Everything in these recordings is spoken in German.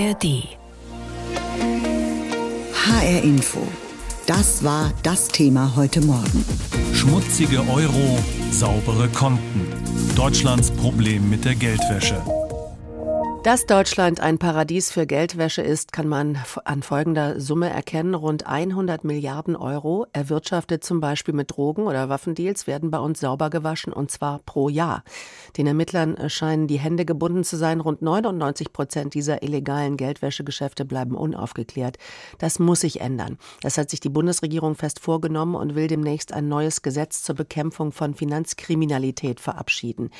ARD. HR Info. Das war das Thema heute Morgen. Schmutzige Euro, saubere Konten. Deutschlands Problem mit der Geldwäsche. Dass Deutschland ein Paradies für Geldwäsche ist, kann man an folgender Summe erkennen. Rund 100 Milliarden Euro, erwirtschaftet zum Beispiel mit Drogen- oder Waffendeals, werden bei uns sauber gewaschen und zwar pro Jahr. Den Ermittlern scheinen die Hände gebunden zu sein. Rund 99 Prozent dieser illegalen Geldwäschegeschäfte bleiben unaufgeklärt. Das muss sich ändern. Das hat sich die Bundesregierung fest vorgenommen und will demnächst ein neues Gesetz zur Bekämpfung von Finanzkriminalität verabschieden.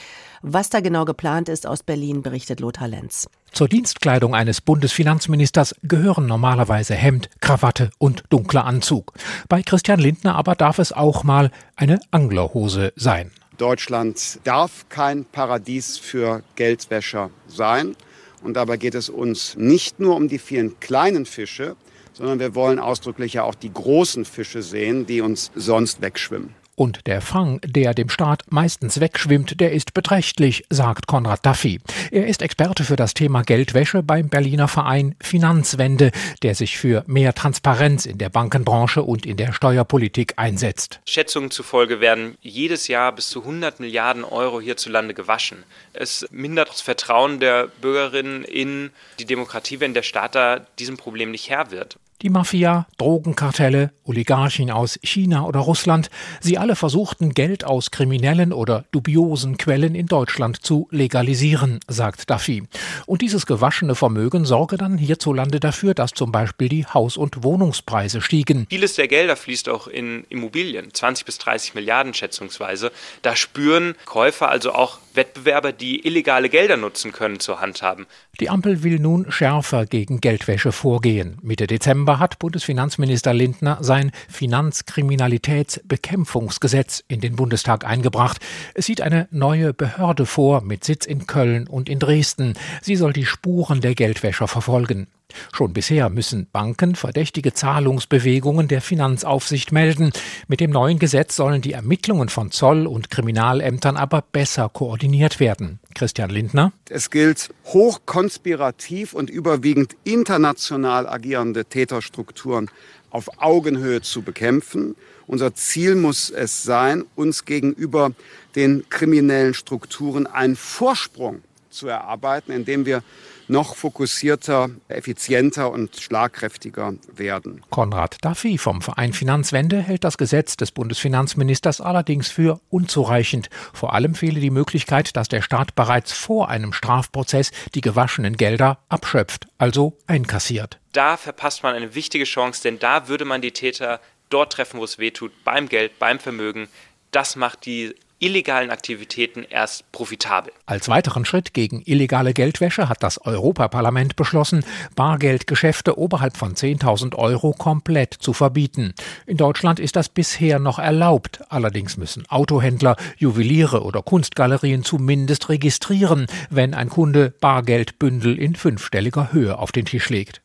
Was da genau geplant ist aus Berlin, berichtet Lothar Lenz. Parlaments. Zur Dienstkleidung eines Bundesfinanzministers gehören normalerweise Hemd, Krawatte und dunkler Anzug. Bei Christian Lindner aber darf es auch mal eine Anglerhose sein. Deutschland darf kein Paradies für Geldwäscher sein. Und dabei geht es uns nicht nur um die vielen kleinen Fische, sondern wir wollen ausdrücklich ja auch die großen Fische sehen, die uns sonst wegschwimmen. Und der Fang, der dem Staat meistens wegschwimmt, der ist beträchtlich, sagt Konrad Duffy. Er ist Experte für das Thema Geldwäsche beim Berliner Verein Finanzwende, der sich für mehr Transparenz in der Bankenbranche und in der Steuerpolitik einsetzt. Schätzungen zufolge werden jedes Jahr bis zu 100 Milliarden Euro hierzulande gewaschen. Es mindert das Vertrauen der Bürgerinnen in die Demokratie, wenn der Staat da diesem Problem nicht Herr wird. Die Mafia, Drogenkartelle, Oligarchen aus China oder Russland, sie alle versuchten Geld aus kriminellen oder dubiosen Quellen in Deutschland zu legalisieren, sagt Duffy. Und dieses gewaschene Vermögen sorge dann hierzulande dafür, dass zum Beispiel die Haus- und Wohnungspreise stiegen. Vieles der Gelder fließt auch in Immobilien, 20 bis 30 Milliarden schätzungsweise. Da spüren Käufer, also auch Wettbewerber, die illegale Gelder nutzen können, zur Hand haben. Die Ampel will nun schärfer gegen Geldwäsche vorgehen. Mitte Dezember hat Bundesfinanzminister Lindner sein Finanzkriminalitätsbekämpfungsgesetz in den Bundestag eingebracht. Es sieht eine neue Behörde vor mit Sitz in Köln und in Dresden. Sie soll die Spuren der Geldwäscher verfolgen. Schon bisher müssen Banken verdächtige Zahlungsbewegungen der Finanzaufsicht melden. Mit dem neuen Gesetz sollen die Ermittlungen von Zoll- und Kriminalämtern aber besser koordiniert werden. Christian Lindner. Es gilt, hochkonspirativ und überwiegend international agierende Täterstrukturen auf Augenhöhe zu bekämpfen. Unser Ziel muss es sein, uns gegenüber den kriminellen Strukturen einen Vorsprung zu erarbeiten, indem wir noch fokussierter, effizienter und schlagkräftiger werden. Konrad Duffy vom Verein Finanzwende hält das Gesetz des Bundesfinanzministers allerdings für unzureichend. Vor allem fehle die Möglichkeit, dass der Staat bereits vor einem Strafprozess die gewaschenen Gelder abschöpft, also einkassiert. Da verpasst man eine wichtige Chance, denn da würde man die Täter dort treffen, wo es weh tut, beim Geld, beim Vermögen. Das macht die illegalen Aktivitäten erst profitabel. Als weiteren Schritt gegen illegale Geldwäsche hat das Europaparlament beschlossen, Bargeldgeschäfte oberhalb von 10.000 Euro komplett zu verbieten. In Deutschland ist das bisher noch erlaubt. Allerdings müssen Autohändler, Juweliere oder Kunstgalerien zumindest registrieren, wenn ein Kunde Bargeldbündel in fünfstelliger Höhe auf den Tisch legt.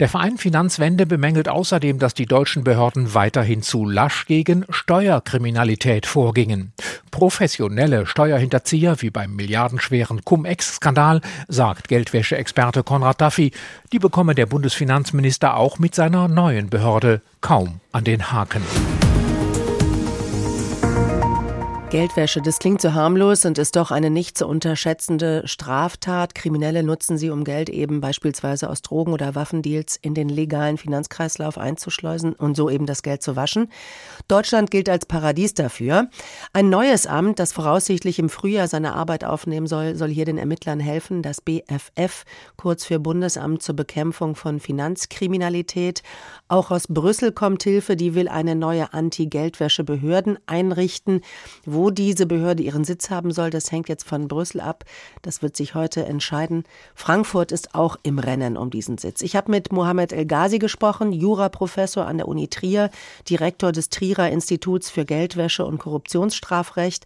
Der Verein Finanzwende bemängelt außerdem, dass die deutschen Behörden weiterhin zu lasch gegen Steuerkriminalität vorgingen. Professionelle Steuerhinterzieher wie beim milliardenschweren Cum-Ex-Skandal, sagt Geldwäsche-Experte Konrad Duffy, die bekomme der Bundesfinanzminister auch mit seiner neuen Behörde kaum an den Haken. Geldwäsche, das klingt so harmlos und ist doch eine nicht zu unterschätzende Straftat. Kriminelle nutzen sie, um Geld eben beispielsweise aus Drogen- oder Waffendeals in den legalen Finanzkreislauf einzuschleusen und so eben das Geld zu waschen. Deutschland gilt als Paradies dafür. Ein neues Amt, das voraussichtlich im Frühjahr seine Arbeit aufnehmen soll, soll hier den Ermittlern helfen. Das BFF, kurz für Bundesamt zur Bekämpfung von Finanzkriminalität. Auch aus Brüssel kommt Hilfe, die will eine neue Anti-Geldwäsche-Behörden einrichten, wo wo diese Behörde ihren Sitz haben soll, das hängt jetzt von Brüssel ab. Das wird sich heute entscheiden. Frankfurt ist auch im Rennen um diesen Sitz. Ich habe mit Mohamed El Ghazi gesprochen, Juraprofessor an der Uni Trier, Direktor des Trierer Instituts für Geldwäsche und Korruptionsstrafrecht.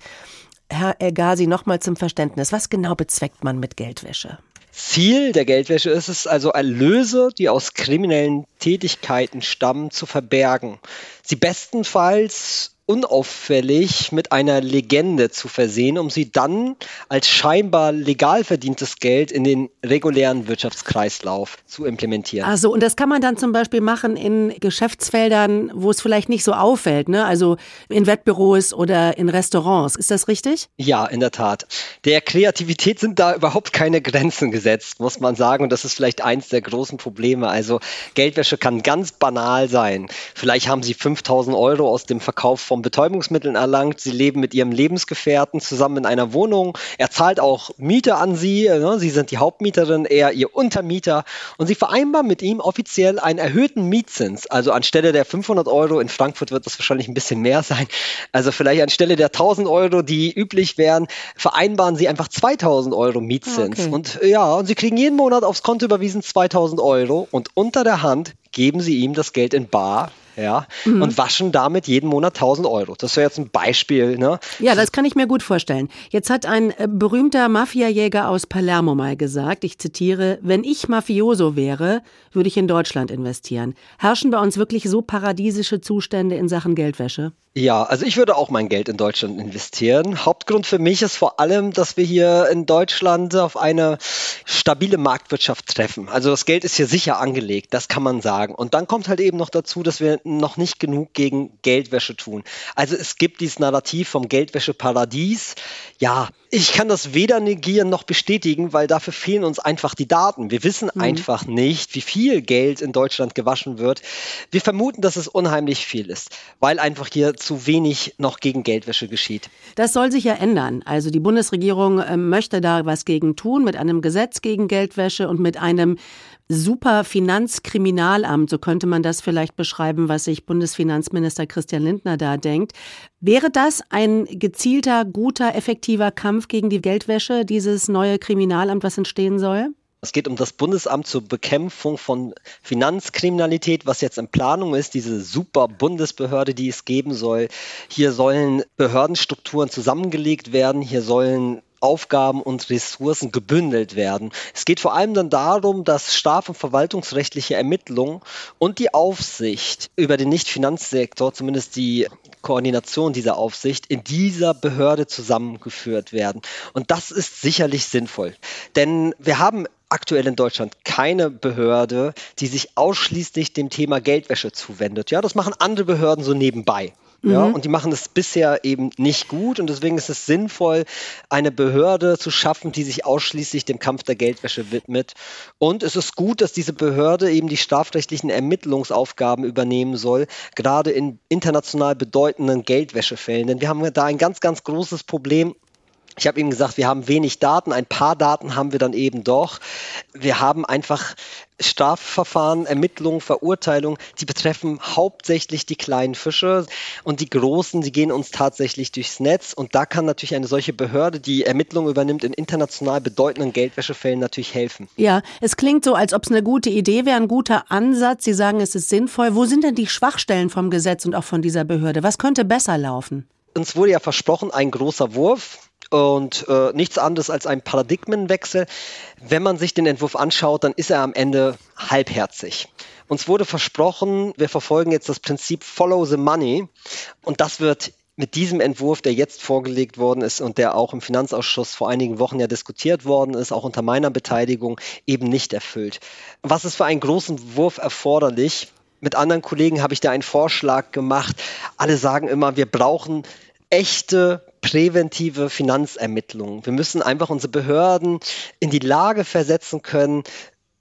Herr El Ghazi, nochmal zum Verständnis. Was genau bezweckt man mit Geldwäsche? Ziel der Geldwäsche ist es also, Erlöse, die aus kriminellen Tätigkeiten stammen, zu verbergen. Sie bestenfalls unauffällig mit einer Legende zu versehen, um sie dann als scheinbar legal verdientes Geld in den regulären Wirtschaftskreislauf zu implementieren. Also und das kann man dann zum Beispiel machen in Geschäftsfeldern, wo es vielleicht nicht so auffällt, ne? Also in Wettbüros oder in Restaurants. Ist das richtig? Ja, in der Tat. Der Kreativität sind da überhaupt keine Grenzen gesetzt, muss man sagen. Und das ist vielleicht eins der großen Probleme. Also Geldwäsche kann ganz banal sein. Vielleicht haben Sie 5000 Euro aus dem Verkauf von Betäubungsmitteln erlangt. Sie leben mit ihrem Lebensgefährten zusammen in einer Wohnung. Er zahlt auch Miete an sie. Ne? Sie sind die Hauptmieterin, er ihr Untermieter. Und sie vereinbaren mit ihm offiziell einen erhöhten Mietzins. Also anstelle der 500 Euro, in Frankfurt wird das wahrscheinlich ein bisschen mehr sein. Also vielleicht anstelle der 1000 Euro, die üblich wären, vereinbaren sie einfach 2000 Euro Mietzins. Okay. Und ja, und sie kriegen jeden Monat aufs Konto überwiesen 2000 Euro. Und unter der Hand geben sie ihm das Geld in Bar ja, mhm. und waschen damit jeden Monat 1000 Euro. Das wäre jetzt ein Beispiel. Ne? Ja, das kann ich mir gut vorstellen. Jetzt hat ein äh, berühmter Mafiajäger aus Palermo mal gesagt, ich zitiere, wenn ich Mafioso wäre, würde ich in Deutschland investieren. Herrschen bei uns wirklich so paradiesische Zustände in Sachen Geldwäsche? Ja, also ich würde auch mein Geld in Deutschland investieren. Hauptgrund für mich ist vor allem, dass wir hier in Deutschland auf eine stabile Marktwirtschaft treffen. Also das Geld ist hier sicher angelegt, das kann man sagen. Und dann kommt halt eben noch dazu, dass wir noch nicht genug gegen Geldwäsche tun. Also es gibt dieses Narrativ vom Geldwäscheparadies. Ja, ich kann das weder negieren noch bestätigen, weil dafür fehlen uns einfach die Daten. Wir wissen mhm. einfach nicht, wie viel Geld in Deutschland gewaschen wird. Wir vermuten, dass es unheimlich viel ist, weil einfach hier zu wenig noch gegen Geldwäsche geschieht. Das soll sich ja ändern. Also die Bundesregierung äh, möchte da was gegen tun mit einem Gesetz gegen Geldwäsche und mit einem super Finanzkriminalamt, so könnte man das vielleicht beschreiben, was sich Bundesfinanzminister Christian Lindner da denkt. Wäre das ein gezielter, guter, effektiver Kampf gegen die Geldwäsche, dieses neue Kriminalamt, was entstehen soll? Es geht um das Bundesamt zur Bekämpfung von Finanzkriminalität, was jetzt in Planung ist, diese super Bundesbehörde, die es geben soll. Hier sollen Behördenstrukturen zusammengelegt werden, hier sollen Aufgaben und Ressourcen gebündelt werden. Es geht vor allem dann darum, dass straf- und verwaltungsrechtliche Ermittlungen und die Aufsicht über den Nicht-Finanzsektor, zumindest die Koordination dieser Aufsicht, in dieser Behörde zusammengeführt werden. Und das ist sicherlich sinnvoll. Denn wir haben aktuell in Deutschland keine Behörde, die sich ausschließlich dem Thema Geldwäsche zuwendet. Ja, das machen andere Behörden so nebenbei. Ja, mhm. und die machen das bisher eben nicht gut und deswegen ist es sinnvoll, eine Behörde zu schaffen, die sich ausschließlich dem Kampf der Geldwäsche widmet. Und es ist gut, dass diese Behörde eben die strafrechtlichen Ermittlungsaufgaben übernehmen soll, gerade in international bedeutenden Geldwäschefällen. Denn wir haben da ein ganz, ganz großes Problem ich habe ihm gesagt, wir haben wenig Daten, ein paar Daten haben wir dann eben doch. Wir haben einfach Strafverfahren, Ermittlungen, Verurteilungen, die betreffen hauptsächlich die kleinen Fische und die großen, die gehen uns tatsächlich durchs Netz und da kann natürlich eine solche Behörde, die Ermittlungen übernimmt in international bedeutenden Geldwäschefällen natürlich helfen. Ja, es klingt so, als ob es eine gute Idee wäre, ein guter Ansatz. Sie sagen, es ist sinnvoll. Wo sind denn die Schwachstellen vom Gesetz und auch von dieser Behörde? Was könnte besser laufen? Uns wurde ja versprochen, ein großer Wurf und äh, nichts anderes als ein Paradigmenwechsel. Wenn man sich den Entwurf anschaut, dann ist er am Ende halbherzig. Uns wurde versprochen, wir verfolgen jetzt das Prinzip Follow the Money und das wird mit diesem Entwurf, der jetzt vorgelegt worden ist und der auch im Finanzausschuss vor einigen Wochen ja diskutiert worden ist, auch unter meiner Beteiligung, eben nicht erfüllt. Was ist für einen großen Wurf erforderlich? Mit anderen Kollegen habe ich da einen Vorschlag gemacht. Alle sagen immer, wir brauchen echte präventive Finanzermittlungen. Wir müssen einfach unsere Behörden in die Lage versetzen können,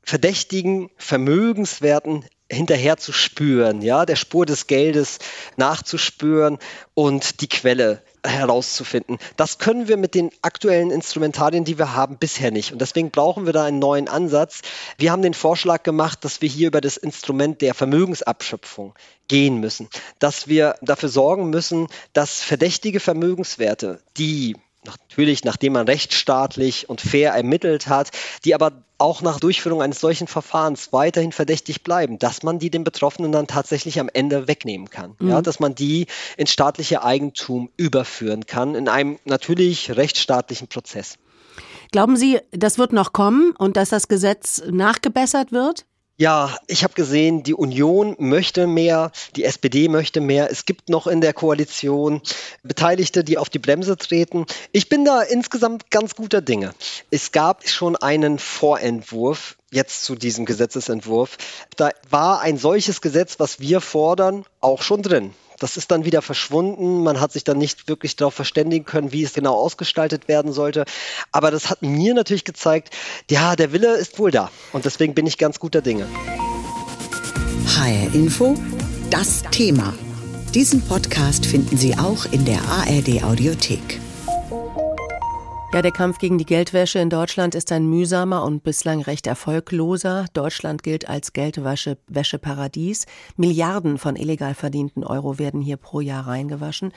verdächtigen Vermögenswerten hinterher zu spüren, ja, der Spur des Geldes nachzuspüren und die Quelle herauszufinden. Das können wir mit den aktuellen Instrumentarien, die wir haben, bisher nicht. Und deswegen brauchen wir da einen neuen Ansatz. Wir haben den Vorschlag gemacht, dass wir hier über das Instrument der Vermögensabschöpfung gehen müssen, dass wir dafür sorgen müssen, dass verdächtige Vermögenswerte, die natürlich, nachdem man rechtsstaatlich und fair ermittelt hat, die aber auch nach Durchführung eines solchen Verfahrens weiterhin verdächtig bleiben, dass man die den Betroffenen dann tatsächlich am Ende wegnehmen kann. Mhm. Ja, dass man die ins staatliche Eigentum überführen kann, in einem natürlich rechtsstaatlichen Prozess. Glauben Sie, das wird noch kommen und dass das Gesetz nachgebessert wird? Ja, ich habe gesehen, die Union möchte mehr, die SPD möchte mehr. Es gibt noch in der Koalition Beteiligte, die auf die Bremse treten. Ich bin da insgesamt ganz guter Dinge. Es gab schon einen Vorentwurf jetzt zu diesem Gesetzesentwurf. Da war ein solches Gesetz, was wir fordern, auch schon drin. Das ist dann wieder verschwunden. Man hat sich dann nicht wirklich darauf verständigen können, wie es genau ausgestaltet werden sollte. Aber das hat mir natürlich gezeigt, ja, der Wille ist wohl da. Und deswegen bin ich ganz guter Dinge. HR Info, das Thema. Diesen Podcast finden Sie auch in der ARD Audiothek. Ja, der Kampf gegen die Geldwäsche in Deutschland ist ein mühsamer und bislang recht erfolgloser. Deutschland gilt als Geldwäscheparadies. Milliarden von illegal verdienten Euro werden hier pro Jahr reingewaschen.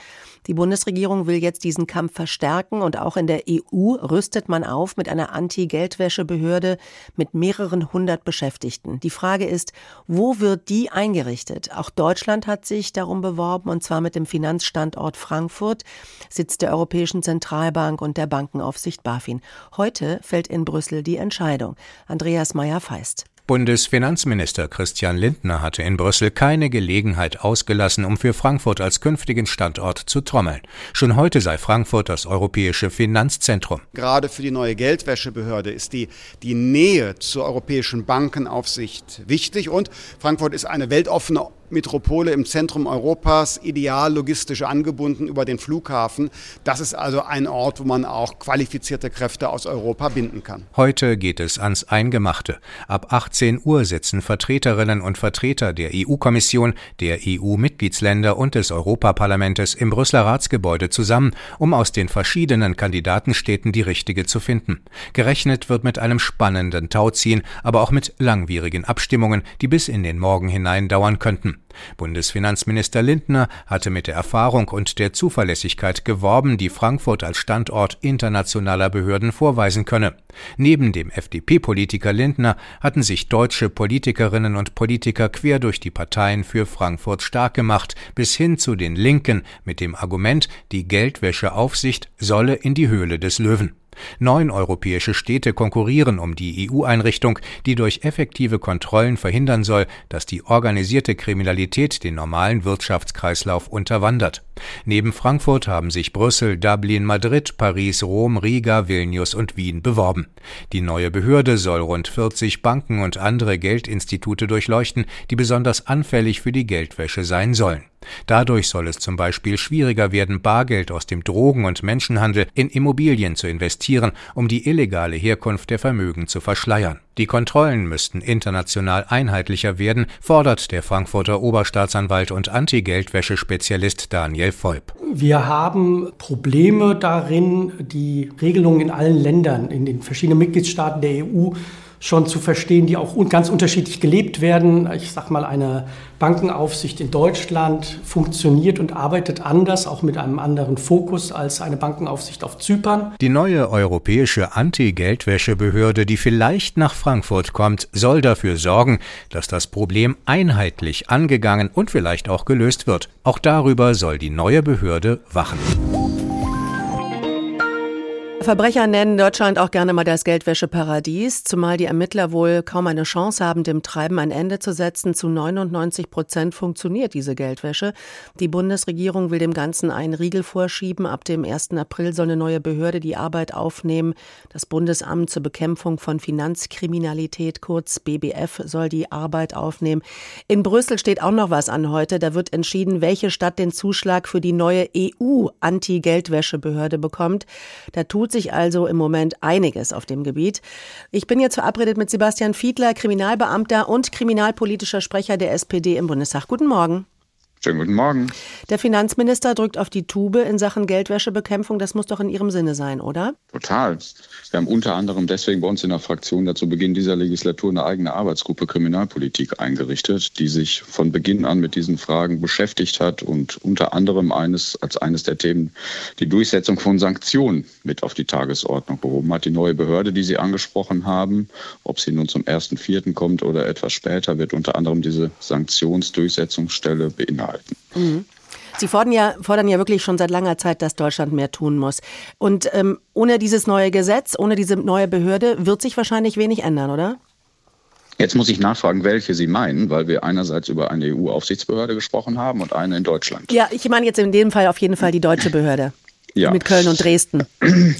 Die Bundesregierung will jetzt diesen Kampf verstärken und auch in der EU rüstet man auf mit einer Anti-Geldwäschebehörde mit mehreren hundert Beschäftigten. Die Frage ist, wo wird die eingerichtet? Auch Deutschland hat sich darum beworben und zwar mit dem Finanzstandort Frankfurt, Sitz der Europäischen Zentralbank und der Banken Bankenaufsicht BaFin. Heute fällt in Brüssel die Entscheidung. Andreas Meyer-Feist. Bundesfinanzminister Christian Lindner hatte in Brüssel keine Gelegenheit ausgelassen, um für Frankfurt als künftigen Standort zu trommeln. Schon heute sei Frankfurt das europäische Finanzzentrum. Gerade für die neue Geldwäschebehörde ist die, die Nähe zur europäischen Bankenaufsicht wichtig und Frankfurt ist eine weltoffene Metropole im Zentrum Europas, ideal logistisch angebunden über den Flughafen. Das ist also ein Ort, wo man auch qualifizierte Kräfte aus Europa binden kann. Heute geht es ans Eingemachte. Ab 18 Uhr sitzen Vertreterinnen und Vertreter der EU-Kommission, der EU-Mitgliedsländer und des Europaparlamentes im Brüsseler Ratsgebäude zusammen, um aus den verschiedenen Kandidatenstädten die richtige zu finden. Gerechnet wird mit einem spannenden Tauziehen, aber auch mit langwierigen Abstimmungen, die bis in den Morgen hinein dauern könnten. Bundesfinanzminister Lindner hatte mit der Erfahrung und der Zuverlässigkeit geworben, die Frankfurt als Standort internationaler Behörden vorweisen könne. Neben dem FDP-Politiker Lindner hatten sich deutsche Politikerinnen und Politiker quer durch die Parteien für Frankfurt stark gemacht, bis hin zu den Linken mit dem Argument, die Geldwäscheaufsicht solle in die Höhle des Löwen. Neun europäische Städte konkurrieren um die EU-Einrichtung, die durch effektive Kontrollen verhindern soll, dass die organisierte Kriminalität den normalen Wirtschaftskreislauf unterwandert. Neben Frankfurt haben sich Brüssel, Dublin, Madrid, Paris, Rom, Riga, Vilnius und Wien beworben. Die neue Behörde soll rund 40 Banken und andere Geldinstitute durchleuchten, die besonders anfällig für die Geldwäsche sein sollen. Dadurch soll es zum Beispiel schwieriger werden, Bargeld aus dem Drogen- und Menschenhandel in Immobilien zu investieren, um die illegale Herkunft der Vermögen zu verschleiern. Die Kontrollen müssten international einheitlicher werden, fordert der Frankfurter Oberstaatsanwalt und Anti-Geldwäsche-Spezialist Daniel Volp. Wir haben Probleme darin, die Regelungen in allen Ländern, in den verschiedenen Mitgliedstaaten der EU schon zu verstehen, die auch ganz unterschiedlich gelebt werden. Ich sage mal, eine Bankenaufsicht in Deutschland funktioniert und arbeitet anders, auch mit einem anderen Fokus als eine Bankenaufsicht auf Zypern. Die neue europäische Anti-Geldwäschebehörde, die vielleicht nach Frankfurt kommt, soll dafür sorgen, dass das Problem einheitlich angegangen und vielleicht auch gelöst wird. Auch darüber soll die neue Behörde wachen. Verbrecher nennen Deutschland auch gerne mal das Geldwäscheparadies, zumal die Ermittler wohl kaum eine Chance haben, dem Treiben ein Ende zu setzen. Zu 99 Prozent funktioniert diese Geldwäsche. Die Bundesregierung will dem Ganzen einen Riegel vorschieben. Ab dem 1. April soll eine neue Behörde die Arbeit aufnehmen. Das Bundesamt zur Bekämpfung von Finanzkriminalität, kurz BBF, soll die Arbeit aufnehmen. In Brüssel steht auch noch was an heute. Da wird entschieden, welche Stadt den Zuschlag für die neue EU-Anti-Geldwäschebehörde bekommt. Da tut sich also im Moment einiges auf dem Gebiet. Ich bin jetzt verabredet mit Sebastian Fiedler, Kriminalbeamter und kriminalpolitischer Sprecher der SPD im Bundestag. Guten Morgen. Schönen guten Morgen. Der Finanzminister drückt auf die Tube in Sachen Geldwäschebekämpfung. Das muss doch in Ihrem Sinne sein, oder? Total. Wir haben unter anderem deswegen bei uns in der Fraktion ja zu Beginn dieser Legislatur eine eigene Arbeitsgruppe Kriminalpolitik eingerichtet, die sich von Beginn an mit diesen Fragen beschäftigt hat und unter anderem eines als eines der Themen die Durchsetzung von Sanktionen mit auf die Tagesordnung gehoben hat. Die neue Behörde, die Sie angesprochen haben, ob sie nun zum 1.4. kommt oder etwas später, wird unter anderem diese Sanktionsdurchsetzungsstelle beinhalten halten. Mhm. Sie fordern ja, fordern ja wirklich schon seit langer Zeit, dass Deutschland mehr tun muss. Und ähm, ohne dieses neue Gesetz, ohne diese neue Behörde wird sich wahrscheinlich wenig ändern, oder? Jetzt muss ich nachfragen, welche Sie meinen, weil wir einerseits über eine EU-Aufsichtsbehörde gesprochen haben und eine in Deutschland. Ja, ich meine jetzt in dem Fall auf jeden Fall die deutsche Behörde. Ja. Mit Köln und Dresden.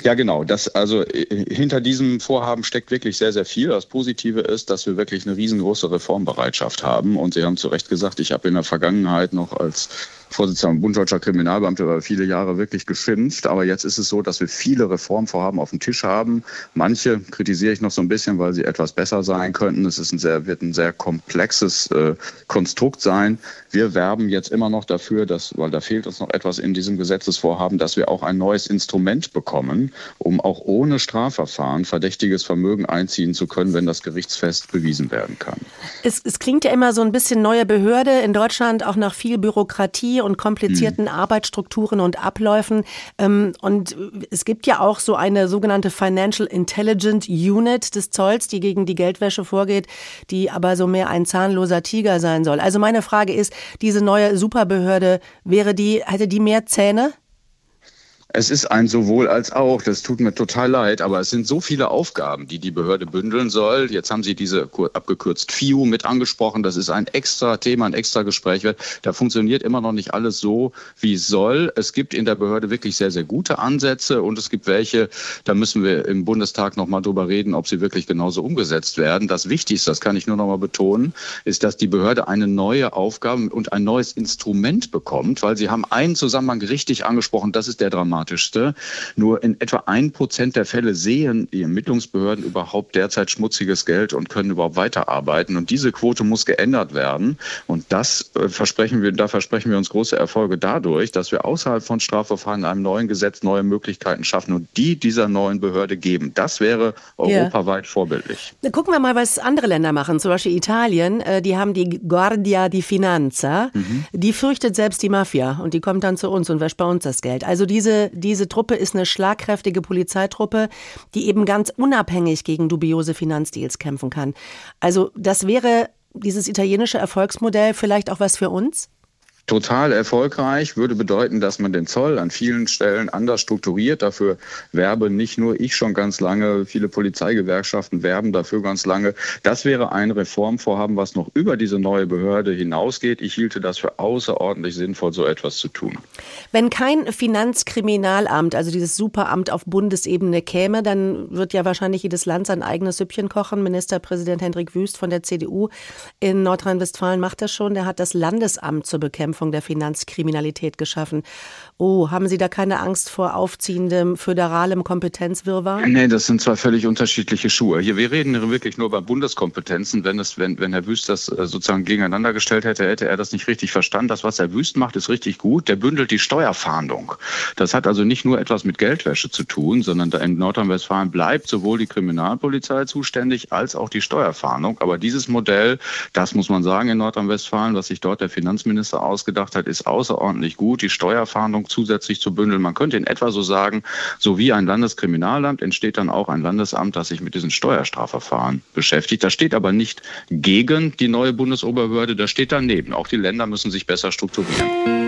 Ja, genau. Das, also äh, hinter diesem Vorhaben steckt wirklich sehr, sehr viel. Das Positive ist, dass wir wirklich eine riesengroße Reformbereitschaft haben. Und Sie haben zu Recht gesagt, ich habe in der Vergangenheit noch als Vorsitzender Bund Deutscher Kriminalbeamte über viele Jahre wirklich geschimpft. Aber jetzt ist es so, dass wir viele Reformvorhaben auf dem Tisch haben. Manche kritisiere ich noch so ein bisschen, weil sie etwas besser sein könnten. Es ist ein sehr, wird ein sehr komplexes äh, Konstrukt sein. Wir werben jetzt immer noch dafür, dass, weil da fehlt uns noch etwas in diesem Gesetzesvorhaben, dass wir auch ein neues Instrument bekommen, um auch ohne Strafverfahren verdächtiges Vermögen einziehen zu können, wenn das gerichtsfest bewiesen werden kann. Es, es klingt ja immer so ein bisschen neue Behörde in Deutschland, auch nach viel Bürokratie und komplizierten mhm. Arbeitsstrukturen und Abläufen. Ähm, und es gibt ja auch so eine sogenannte Financial Intelligence Unit des Zolls, die gegen die Geldwäsche vorgeht, die aber so mehr ein zahnloser Tiger sein soll. Also meine Frage ist, diese neue Superbehörde, wäre die, hätte die mehr Zähne? Es ist ein sowohl als auch. Das tut mir total leid, aber es sind so viele Aufgaben, die die Behörde bündeln soll. Jetzt haben Sie diese abgekürzt FIU mit angesprochen. Das ist ein extra Thema, ein extra Gespräch. Da funktioniert immer noch nicht alles so, wie es soll. Es gibt in der Behörde wirklich sehr, sehr gute Ansätze und es gibt welche, da müssen wir im Bundestag noch mal drüber reden, ob sie wirklich genauso umgesetzt werden. Das Wichtigste, das kann ich nur noch mal betonen, ist, dass die Behörde eine neue Aufgabe und ein neues Instrument bekommt, weil Sie haben einen Zusammenhang richtig angesprochen. Das ist der dramatische dramatischste. Nur in etwa ein Prozent der Fälle sehen die Ermittlungsbehörden überhaupt derzeit schmutziges Geld und können überhaupt weiterarbeiten. Und diese Quote muss geändert werden. Und das äh, versprechen wir, da versprechen wir uns große Erfolge dadurch, dass wir außerhalb von Strafverfahren in einem neuen Gesetz neue Möglichkeiten schaffen und die dieser neuen Behörde geben. Das wäre europaweit ja. vorbildlich. Gucken wir mal, was andere Länder machen. Zum Beispiel Italien. Äh, die haben die Guardia di Finanza. Mhm. Die fürchtet selbst die Mafia und die kommt dann zu uns und wäscht bei uns das Geld. Also diese diese Truppe ist eine schlagkräftige Polizeitruppe, die eben ganz unabhängig gegen dubiose Finanzdeals kämpfen kann. Also das wäre dieses italienische Erfolgsmodell vielleicht auch was für uns? Total erfolgreich, würde bedeuten, dass man den Zoll an vielen Stellen anders strukturiert. Dafür werbe nicht nur ich schon ganz lange, viele Polizeigewerkschaften werben dafür ganz lange. Das wäre ein Reformvorhaben, was noch über diese neue Behörde hinausgeht. Ich hielte das für außerordentlich sinnvoll, so etwas zu tun. Wenn kein Finanzkriminalamt, also dieses Superamt auf Bundesebene käme, dann wird ja wahrscheinlich jedes Land sein eigenes Süppchen kochen. Ministerpräsident Hendrik Wüst von der CDU in Nordrhein-Westfalen macht das schon. Der hat das Landesamt zur Bekämpfung Bekämpfung der Finanzkriminalität geschaffen. Oh, haben Sie da keine Angst vor aufziehendem föderalem Kompetenzwirrwarr? Nee, das sind zwei völlig unterschiedliche Schuhe. Hier, wir reden wirklich nur über Bundeskompetenzen. Wenn, es, wenn, wenn Herr Wüst das äh, sozusagen gegeneinander gestellt hätte, hätte er das nicht richtig verstanden. Das, was Herr Wüst macht, ist richtig gut. Der bündelt die Steuerfahndung. Das hat also nicht nur etwas mit Geldwäsche zu tun, sondern in Nordrhein-Westfalen bleibt sowohl die Kriminalpolizei zuständig als auch die Steuerfahndung. Aber dieses Modell, das muss man sagen in Nordrhein-Westfalen, was sich dort der Finanzminister ausgedacht hat, ist außerordentlich gut. Die Steuerfahndung zusätzlich zu bündeln. Man könnte in etwa so sagen, so wie ein Landeskriminalamt entsteht dann auch ein Landesamt, das sich mit diesen Steuerstrafverfahren beschäftigt. Das steht aber nicht gegen die neue Bundesoberbehörde, das steht daneben. Auch die Länder müssen sich besser strukturieren.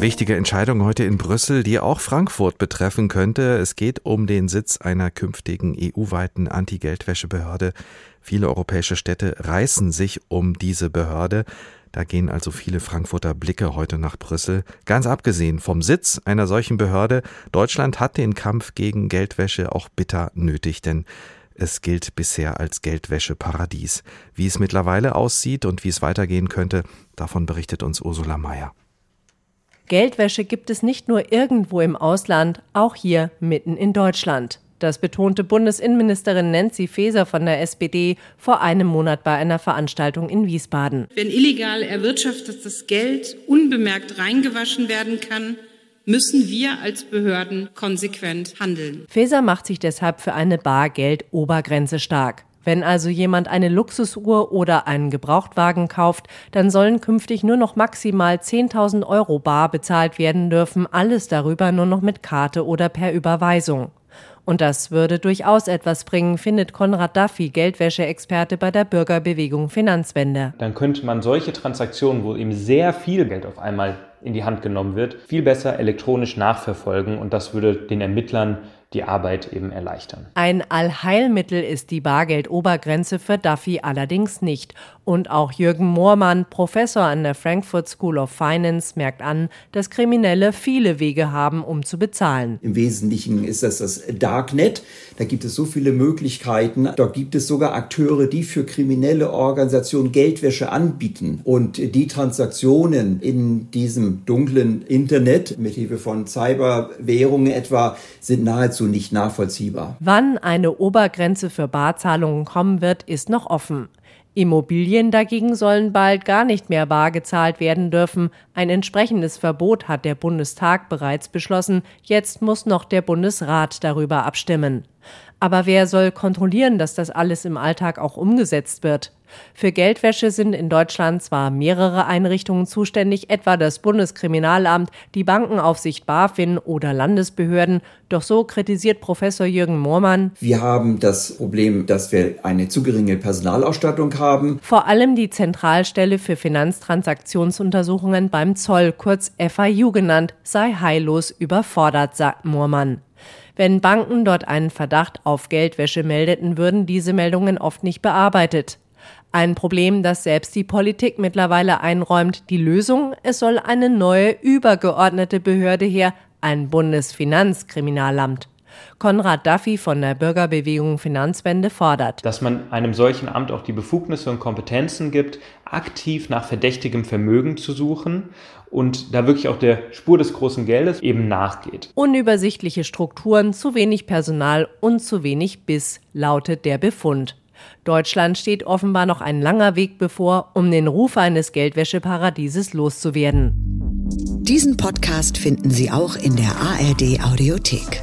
Wichtige Entscheidung heute in Brüssel, die auch Frankfurt betreffen könnte. Es geht um den Sitz einer künftigen EU-weiten Anti-Geldwäschebehörde. Viele europäische Städte reißen sich um diese Behörde. Da gehen also viele Frankfurter Blicke heute nach Brüssel. Ganz abgesehen vom Sitz einer solchen Behörde, Deutschland hat den Kampf gegen Geldwäsche auch bitter nötig, denn es gilt bisher als Geldwäscheparadies. Wie es mittlerweile aussieht und wie es weitergehen könnte, davon berichtet uns Ursula Mayer. Geldwäsche gibt es nicht nur irgendwo im Ausland, auch hier mitten in Deutschland. Das betonte Bundesinnenministerin Nancy Faeser von der SPD vor einem Monat bei einer Veranstaltung in Wiesbaden. Wenn illegal erwirtschaftetes Geld unbemerkt reingewaschen werden kann, müssen wir als Behörden konsequent handeln. Faeser macht sich deshalb für eine Bargeld-Obergrenze stark. Wenn also jemand eine Luxusuhr oder einen Gebrauchtwagen kauft, dann sollen künftig nur noch maximal 10.000 Euro bar bezahlt werden dürfen, alles darüber nur noch mit Karte oder per Überweisung. Und das würde durchaus etwas bringen, findet Konrad Duffy, Geldwäsche-Experte bei der Bürgerbewegung Finanzwende. Dann könnte man solche Transaktionen, wo eben sehr viel Geld auf einmal in die Hand genommen wird, viel besser elektronisch nachverfolgen und das würde den Ermittlern die Arbeit eben erleichtern. Ein Allheilmittel ist die Bargeldobergrenze für Duffy allerdings nicht. Und auch Jürgen Moormann, Professor an der Frankfurt School of Finance, merkt an, dass Kriminelle viele Wege haben, um zu bezahlen. Im Wesentlichen ist das das Darknet. Da gibt es so viele Möglichkeiten. Dort gibt es sogar Akteure, die für kriminelle Organisationen Geldwäsche anbieten. Und die Transaktionen in diesem dunklen Internet mit Hilfe von Cyberwährungen etwa sind nahezu nicht nachvollziehbar. Wann eine Obergrenze für Barzahlungen kommen wird, ist noch offen. Immobilien dagegen sollen bald gar nicht mehr bar gezahlt werden dürfen. Ein entsprechendes Verbot hat der Bundestag bereits beschlossen. Jetzt muss noch der Bundesrat darüber abstimmen. Aber wer soll kontrollieren, dass das alles im Alltag auch umgesetzt wird? Für Geldwäsche sind in Deutschland zwar mehrere Einrichtungen zuständig, etwa das Bundeskriminalamt, die Bankenaufsicht BaFin oder Landesbehörden, doch so kritisiert Professor Jürgen Moormann. Wir haben das Problem, dass wir eine zu geringe Personalausstattung haben. Vor allem die Zentralstelle für Finanztransaktionsuntersuchungen beim Zoll, kurz FIU genannt, sei heillos überfordert, sagt Moormann. Wenn Banken dort einen Verdacht auf Geldwäsche meldeten, würden diese Meldungen oft nicht bearbeitet. Ein Problem, das selbst die Politik mittlerweile einräumt. Die Lösung, es soll eine neue übergeordnete Behörde her, ein Bundesfinanzkriminalamt. Konrad Duffy von der Bürgerbewegung Finanzwende fordert, dass man einem solchen Amt auch die Befugnisse und Kompetenzen gibt, aktiv nach verdächtigem Vermögen zu suchen und da wirklich auch der Spur des großen Geldes eben nachgeht. Unübersichtliche Strukturen, zu wenig Personal und zu wenig Biss, lautet der Befund. Deutschland steht offenbar noch ein langer Weg bevor, um den Ruf eines Geldwäscheparadieses loszuwerden. Diesen Podcast finden Sie auch in der ARD Audiothek.